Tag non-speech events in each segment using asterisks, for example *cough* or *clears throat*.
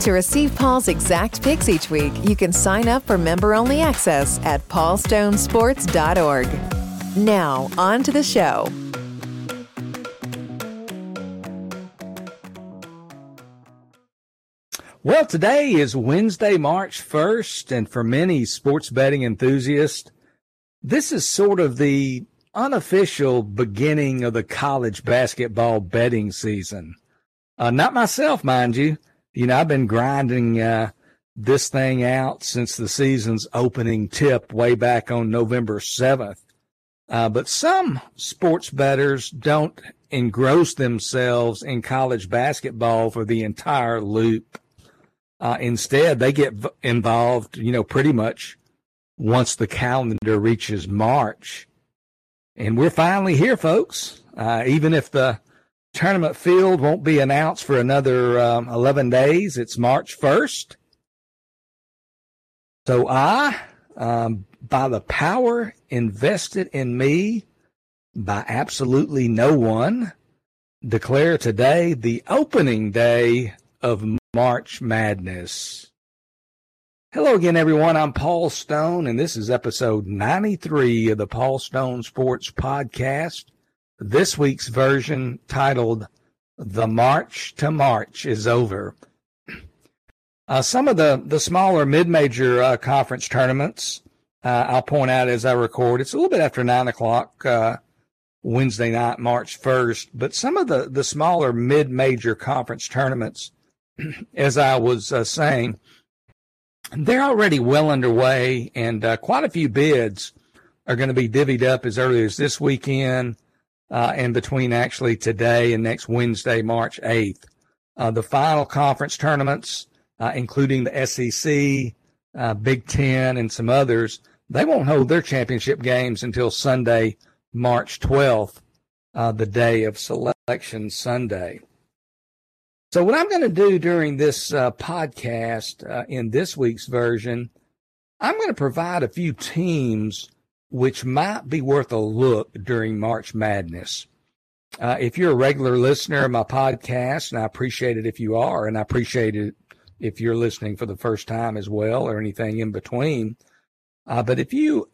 To receive Paul's exact picks each week, you can sign up for member only access at paulstonesports.org. Now, on to the show. Well, today is Wednesday, March 1st, and for many sports betting enthusiasts, this is sort of the unofficial beginning of the college basketball betting season. Uh, not myself, mind you you know, I've been grinding uh, this thing out since the season's opening tip way back on November 7th. Uh, but some sports bettors don't engross themselves in college basketball for the entire loop. Uh, instead, they get v- involved, you know, pretty much once the calendar reaches March. And we're finally here, folks. Uh, even if the tournament field won't be announced for another um, 11 days. It's March 1st. So I, um, by the power invested in me by absolutely no one, declare today the opening day of March Madness. Hello again, everyone. I'm Paul Stone, and this is episode 93 of the Paul Stone Sports Podcast. This week's version, titled The March to March, is over. *clears throat* Uh, some of the, the smaller mid major uh, conference tournaments, uh, I'll point out as I record, it's a little bit after 9 o'clock uh, Wednesday night, March 1st, but some of the, the smaller mid major conference tournaments, *clears throat* as I was uh, saying, they're already well underway, and uh, quite a few bids are going to be divvied up as early as this weekend uh, and between actually today and next Wednesday, March 8th. Uh, the final conference tournaments, uh, including the SEC, uh, Big Ten, and some others, they won't hold their championship games until Sunday, March 12th, uh, the day of Selection Sunday. So, what I'm going to do during this uh, podcast in this week's version, I'm going to provide a few teams which might be worth a look during March Madness. Uh, if you're a regular listener of my podcast, and I appreciate it if you are, and I appreciate it if you're listening for the first time as well, or anything in between. Uh, but if you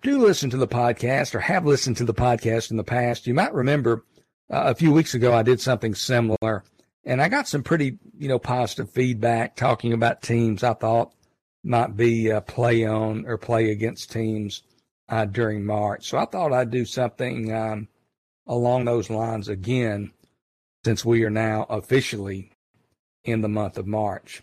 do listen to the podcast or have listened to the podcast in the past, you might remember uh, a few weeks ago I did something similar, and I got some pretty you know positive feedback talking about teams I thought might be uh, play on or play against teams uh, during March. So I thought I'd do something um, along those lines again since we are now officially in the month of March.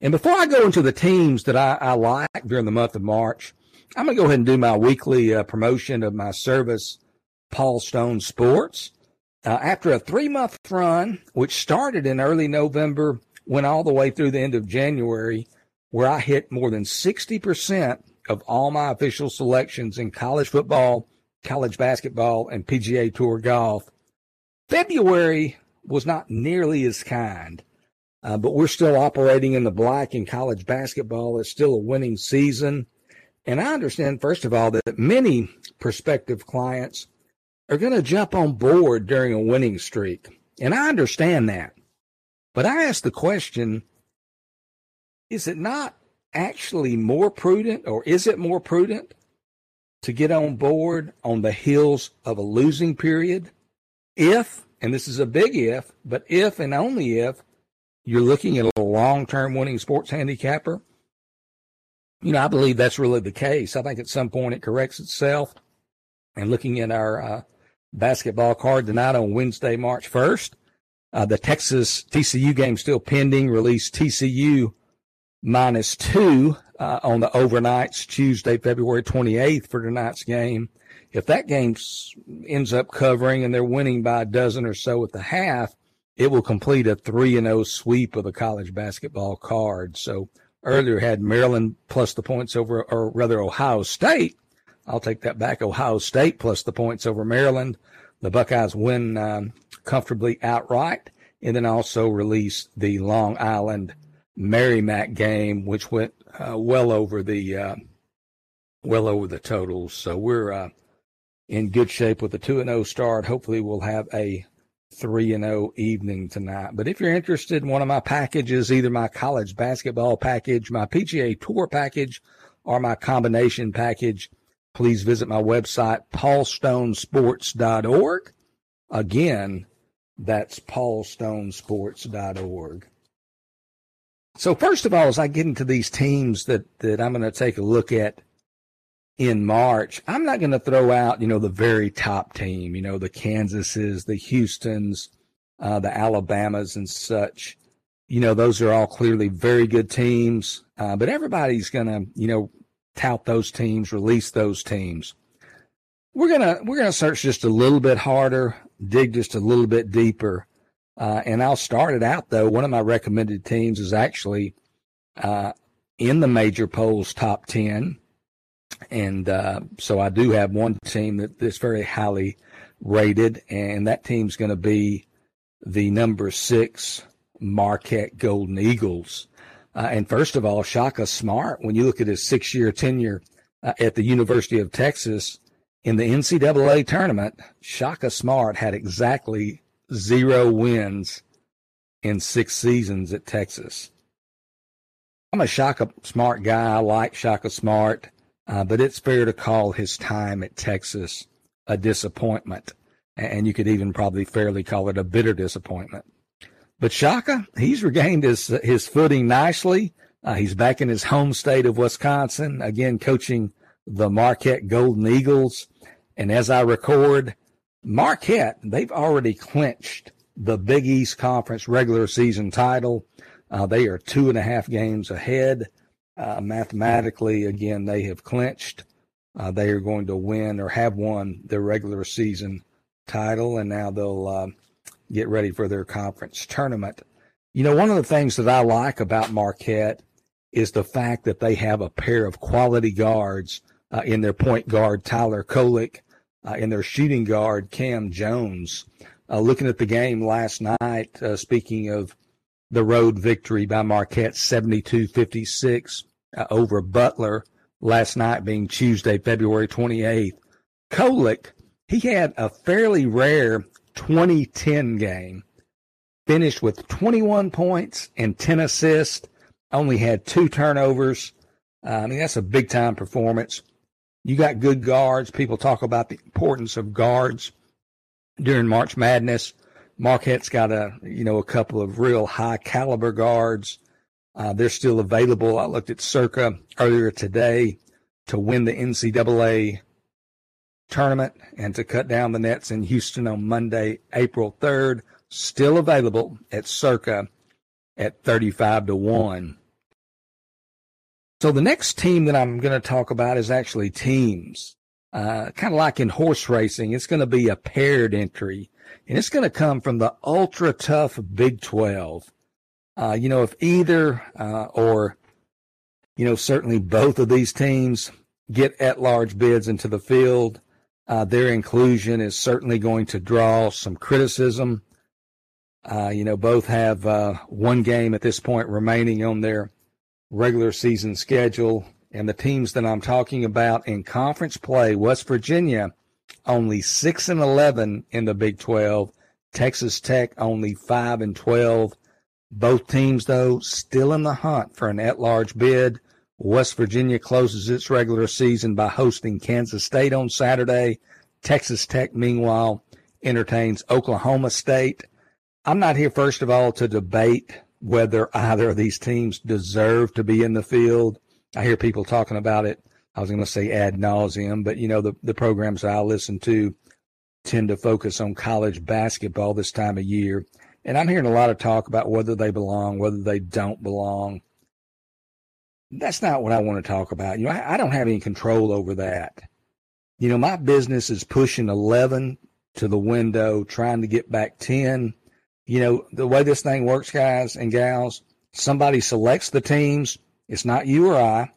And before I go into the teams that I, I like during the month of March, I'm going to go ahead and do my weekly uh, promotion of my service, Paul Stone Sports. Uh, after a three month run, which started in early November, went all the way through the end of January, where I hit more than 60% of all my official selections in college football, college basketball, and PGA Tour golf. February was not nearly as kind, uh, but we're still operating in the black in college basketball. It's still a winning season. And I understand, first of all, that many prospective clients are going to jump on board during a winning streak. And I understand that. But I ask the question is it not actually more prudent, or is it more prudent to get on board on the heels of a losing period? If, and this is a big if, but if and only if you're looking at a long term winning sports handicapper, you know, I believe that's really the case. I think at some point it corrects itself. And looking at our uh, basketball card tonight on Wednesday, March 1st, uh, the Texas TCU game still pending. Release TCU minus two uh, on the overnights Tuesday, February 28th for tonight's game. If that game ends up covering and they're winning by a dozen or so at the half, it will complete a 3 and 0 sweep of the college basketball card. So earlier had Maryland plus the points over, or rather Ohio State. I'll take that back. Ohio State plus the points over Maryland. The Buckeyes win um, comfortably outright, and then also release the Long Island Merrimack game, which went uh, well over the uh, well over the totals. So we're uh, in good shape with a two and zero oh start. Hopefully, we'll have a three and zero oh evening tonight. But if you're interested in one of my packages, either my college basketball package, my PGA Tour package, or my combination package, please visit my website paulstonesports.org. Again, that's paulstonesports.org. So first of all, as I get into these teams that, that I'm going to take a look at in March, I'm not going to throw out, you know, the very top team, you know, the Kansases, the Houstons, uh, the Alabamas and such. You know, those are all clearly very good teams, uh, but everybody's going to, you know, tout those teams, release those teams. We're gonna we're gonna search just a little bit harder, dig just a little bit deeper, uh, and I'll start it out though. One of my recommended teams is actually uh, in the major polls top ten, and uh, so I do have one team that's very highly rated, and that team's going to be the number six Marquette Golden Eagles. Uh, and first of all, Shaka Smart, when you look at his six year tenure uh, at the University of Texas in the NCAA tournament, Shaka Smart had exactly zero wins in six seasons at Texas. I'm a Shaka Smart guy. I like Shaka Smart, uh, but it's fair to call his time at Texas a disappointment. And you could even probably fairly call it a bitter disappointment. But Shaka, he's regained his his footing nicely. Uh, he's back in his home state of Wisconsin, again coaching the Marquette Golden Eagles. And as I record, Marquette, they've already clinched the Big East Conference regular season title. Uh, they are two and a half games ahead. Uh, mathematically, again, they have clinched. Uh, they are going to win or have won their regular season title, and now they'll uh, get ready for their conference tournament. You know, one of the things that I like about Marquette is the fact that they have a pair of quality guards uh, in their point guard, Tyler Kolek, uh, in their shooting guard, Cam Jones. Uh, looking at the game last night, uh, speaking of the road victory by Marquette 72 56 uh, over Butler last night being Tuesday, February 28th. Kolek, he had a fairly rare 2010 game. Finished with 21 points and 10 assists. Only had two turnovers. Uh, I mean, that's a big time performance. You got good guards. People talk about the importance of guards during March Madness. Marquette's got a, you know, a couple of real high caliber guards. Uh, they're still available. I looked at Circa earlier today to win the NCAA tournament and to cut down the nets in Houston on Monday, April 3rd. Still available at circa at 35 to 1. So the next team that I'm going to talk about is actually teams. Uh, kind of like in horse racing, it's going to be a paired entry and it's going to come from the ultra tough Big 12. Uh, you know, if either, uh, or, you know, certainly both of these teams get at large bids into the field, uh, their inclusion is certainly going to draw some criticism. Uh, you know, both have uh, one game at this point remaining on their regular season schedule. And the teams that I'm talking about in conference play, West Virginia, only 6 and 11 in the Big 12. Texas Tech only 5 and 12. Both teams, though, still in the hunt for an at large bid. West Virginia closes its regular season by hosting Kansas State on Saturday. Texas Tech, meanwhile, entertains Oklahoma State. I'm not here, first of all, to debate whether either of these teams deserve to be in the field. I hear people talking about it. I was going to say ad nauseum, but you know, the, the programs I listen to tend to focus on college basketball this time of year. And I'm hearing a lot of talk about whether they belong, whether they don't belong. that's not what I want to talk about. You know, I, I don't have any control over that. You know, my business is pushing 11 to the window, trying to get back 10. You know, the way this thing works, guys and gals, somebody selects the teams. It's not you or I.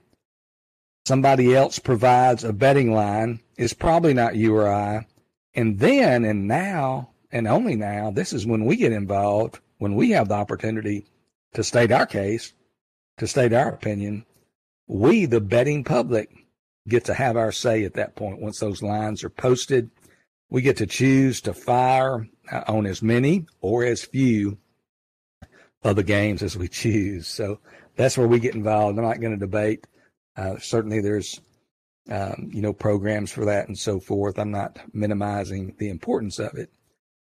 Somebody else provides a betting line. It's probably not you or I. And then, and now, and only now, this is when we get involved, when we have the opportunity to state our case, to state our opinion. We, the betting public, get to have our say at that point once those lines are posted. We get to choose to fire on as many or as few of the games as we choose. So that's where we get involved. I'm not going to debate. Uh, certainly, there's um, you know programs for that and so forth. I'm not minimizing the importance of it,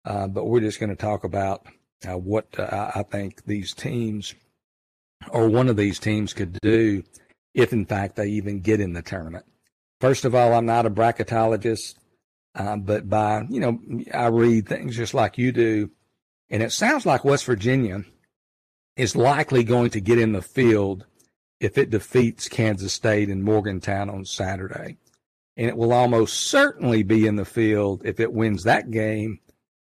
uh, but we're just going to talk about uh, what uh, I think these teams or one of these teams could do if, in fact, they even get in the tournament. First of all, I'm not a bracketologist, uh, but by, you know, I read things just like you do. And it sounds like West Virginia is likely going to get in the field if it defeats Kansas State in Morgantown on Saturday. And it will almost certainly be in the field if it wins that game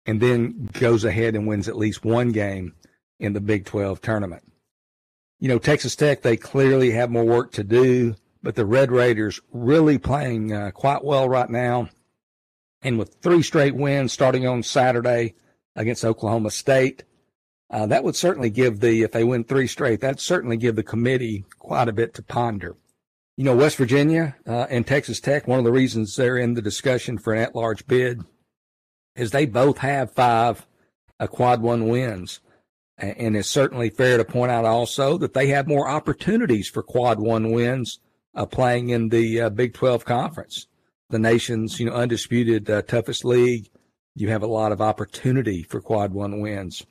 and then goes ahead and wins at least one game in the Big 12 tournament. You know, Texas Tech, they clearly have more work to do, but the Red Raiders really playing uh, quite well right now. And with three straight wins starting on Saturday against Oklahoma State, uh, that would certainly give the, if they win three straight, that'd certainly give the committee quite a bit to ponder. You know, West Virginia uh, and Texas Tech, one of the reasons they're in the discussion for an at large bid is they both have five uh, quad one wins. And it's certainly fair to point out also that they have more opportunities for quad one wins uh, playing in the uh, Big 12 conference, the nation's you know undisputed uh, toughest league. You have a lot of opportunity for quad one wins.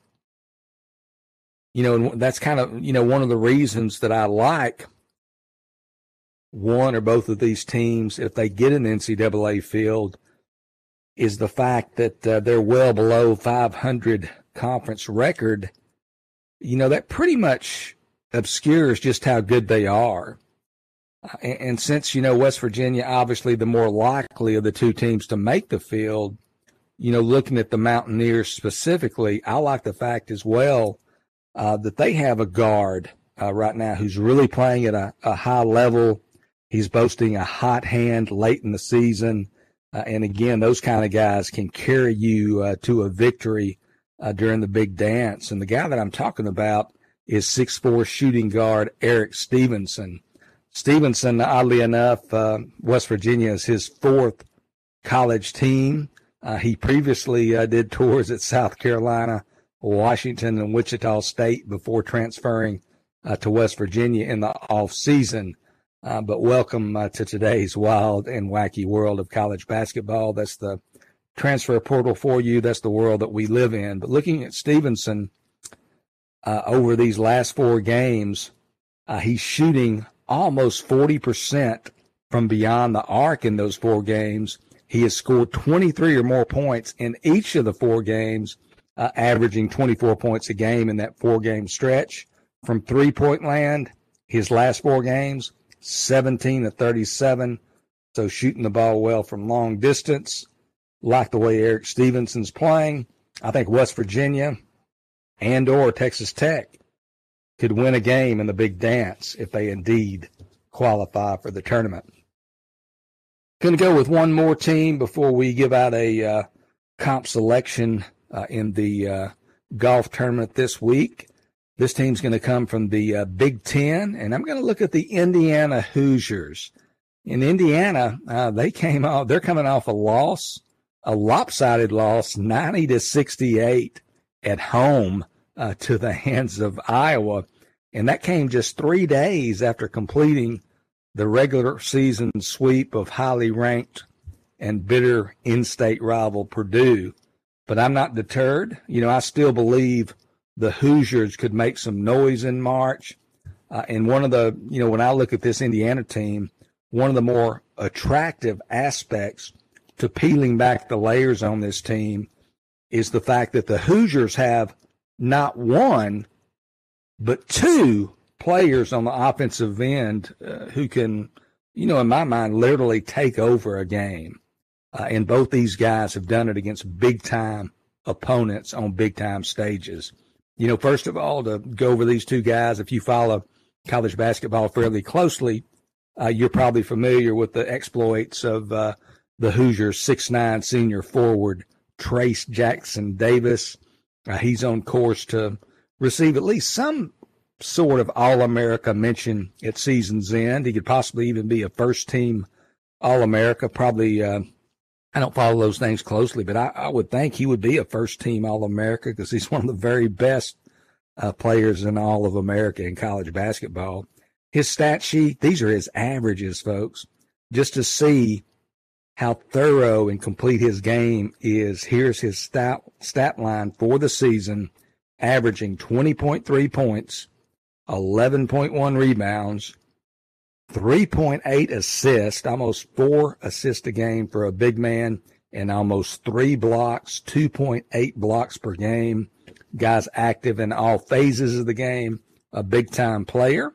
You know, and that's kind of you know one of the reasons that I like one or both of these teams if they get an NCAA field is the fact that uh, they're well below 500 conference record. You know, that pretty much obscures just how good they are. And, and, since, you know, West Virginia, obviously the more likely of the two teams to make the field, you know, looking at the Mountaineers specifically, I like the fact as well uh, that they have a guard uh, right now who's really playing at a, a high level. He's boasting a hot hand late in the season. Uh, and again, those kind of guys can carry you uh, to a victory uh, during the big dance. And the guy that I'm talking about is six-four shooting guard Erik Stevenson. Stevenson, oddly enough, uh, West Virginia is his fourth college team. Uh, he previously uh, did tours at South Carolina, Washington, and Wichita State before transferring to West Virginia in the off season. Uh, but welcome uh, to today's wild and wacky world of college basketball. That's the transfer portal for you. That's the world that we live in. But looking at Stevenson uh, over these last four games, uh, he's shooting almost 40% from beyond the arc in those four games. He has scored 23 or more points in each of the four games, uh, averaging 24 points a game in that four game stretch. From three point land, his last four games, 17 to 37. So shooting the ball well from long distance. Like the way Erik Stevenson's playing. I think West Virginia and or Texas Tech could win a game in the big dance if they indeed qualify for the tournament. Going to go with one more team before we give out a uh, comp selection uh, in the uh, golf tournament this week. This team's going to come from the uh, Big Ten, and I'm going to look at the Indiana Hoosiers. In Indiana, uh, they came off, they're coming off a loss, a lopsided loss, 90 to 68 at home uh, to the hands of Iowa. And that came just three days after completing the regular season sweep of highly ranked and bitter in state rival Purdue. But I'm not deterred. You know, I still believe the Hoosiers could make some noise in March. Uh, and one of the, you know, when I look at this Indiana team, one of the more attractive aspects to peeling back the layers on this team is the fact that the Hoosiers have not one, but two players on the offensive end uh, who can, you know, in my mind, literally take over a game. Uh, and both these guys have done it against big time opponents on big time stages. You know, first of all, to go over these two guys, if you follow college basketball fairly closely, uh, you're probably familiar with the exploits of uh, the Hoosiers six nine senior forward Trayce Jackson Davis. Uh, he's on course to receive at least some sort of All America mention at season's end. He could possibly even be a first team All America. Probably, uh, I don't follow those things closely, but I, I, would think he would be a first team All America because he's *laughs* one of the very best uh, players in all of America in college basketball. His stat sheet, these are his averages, folks. Just to see how thorough and complete his game is, here's his stat, stat line for the season, averaging 20.3 points, 11.1 rebounds, 3.8 assists, almost four assists a game for a big man, and almost three blocks, 2.8 blocks per game. Guys active in all phases of the game, a big time player.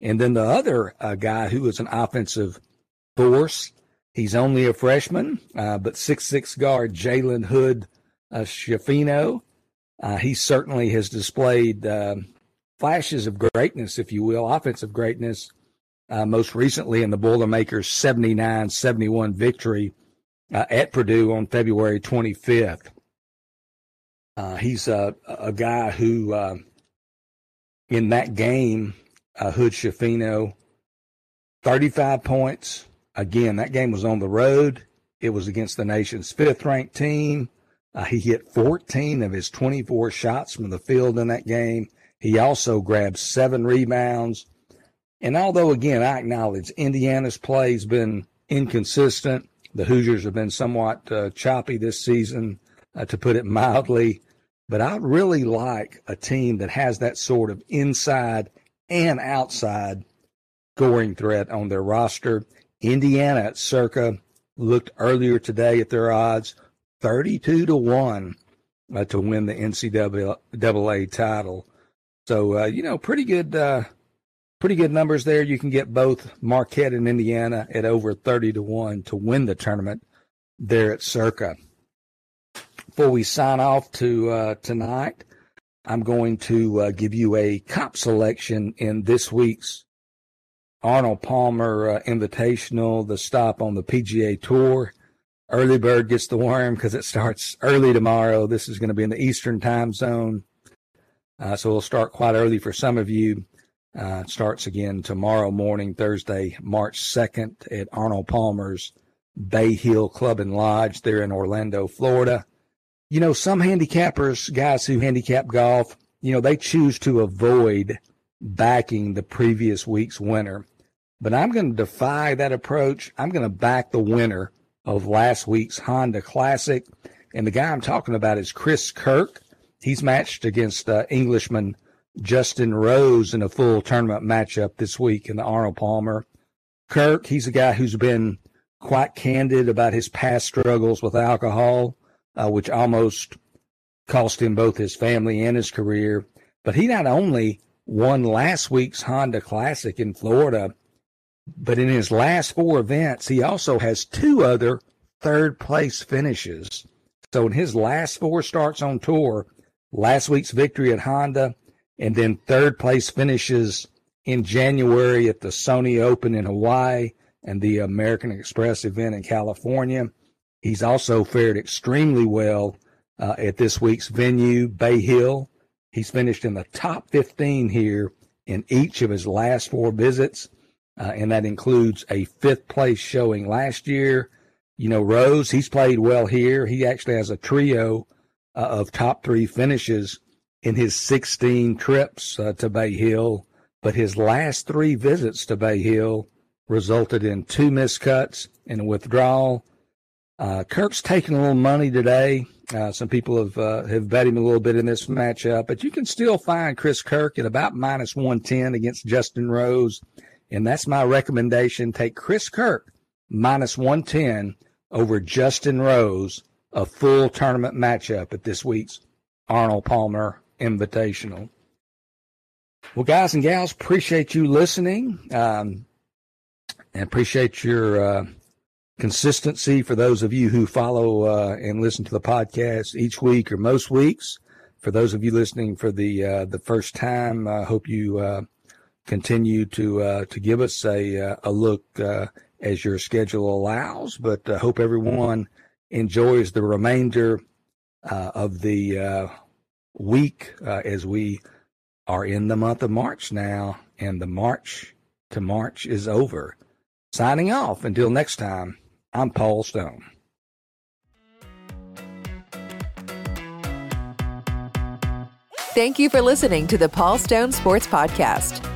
And then the other uh, guy who is an offensive force, he's only a freshman, uh, but six six guard Jalen Hood uh, Schifino. Uh, he certainly has displayed uh, flashes of greatness, if you will, offensive greatness, uh, most recently in the Boilermakers 79 71 victory uh, at Purdue on February 25th. Uh, he's a, a guy who, uh, in that game, Hood Schifino, 35 points. Again, that game was on the road. It was against the nation's fifth ranked team. Uh, he hit 14 of his 24 shots from the field in that game. He also grabbed seven rebounds. And although, again, I acknowledge Indiana's play has been inconsistent, the Hoosiers have been somewhat uh, choppy this season, uh, to put it mildly. But I really like a team that has that sort of inside and outside scoring threat on their roster. Indiana at circa looked earlier today at their odds 32 to 1 uh, to win the NCAA title. So uh, you know, pretty good, uh, pretty good numbers there. You can get both Marquette and Indiana at over thirty to one to win the tournament there at Circa. Before we sign off to uh, tonight, I'm going to uh, give you a comp selection in this week's Arnold Palmer uh, Invitational, the stop on the PGA Tour. Early bird gets the worm because it starts early tomorrow. This is going to be in the Eastern time zone. Uh, so it'll start quite early for some of you. Uh, it starts again tomorrow morning, Thursday, March 2nd at Arnold Palmer's Bay Hill Club and Lodge there in Orlando, Florida. You know, some handicappers, guys who handicap golf, you know, they choose to avoid backing the previous week's winner. But I'm going to defy that approach. I'm going to back the winner of last week's Honda Classic. And the guy I'm talking about is Chris Kirk. He's matched against uh, Englishman Justin Rose in a full tournament matchup this week in the Arnold Palmer. Kirk, he's a guy who's been quite candid about his past struggles with alcohol, uh, which almost cost him both his family and his career. But he not only won last week's Honda Classic in Florida, but in his last four events, he also has two other third place finishes. So in his last four starts on tour, last week's victory at Honda, and then third place finishes in January at the Sony Open in Hawaii and the American Express event in California. He's also fared extremely well uh, at this week's venue, Bay Hill. He's finished in the top 15 here in each of his last four visits, uh, and that includes a fifth place showing last year. You know, Rose, he's played well here. He actually has a trio uh, of top three finishes in his 16 trips uh, to Bay Hill, but his last three visits to Bay Hill resulted in two miscuts and a withdrawal. Uh, Kirk's taking a little money today. Uh, some people have uh, have bet him a little bit in this matchup, but you can still find Chris Kirk at about minus 110 against Justin Rose, and that's my recommendation. Take Chris Kirk minus 110 over Justin Rose a full tournament matchup at this week's Arnold Palmer Invitational. Well, guys and gals, appreciate you listening um, and appreciate your uh, consistency for those of you who follow uh, and listen to the podcast each week or most weeks. For those of you listening for the uh, the first time, I hope you uh, continue to uh, to give us a uh, a look uh, as your schedule allows. But I hope everyone enjoys the remainder uh, of the week as we are in the month of March now, and the March to March is over. Signing off until next time, I'm Paul Stone. Thank you for listening to the Paul Stone Sports Podcast.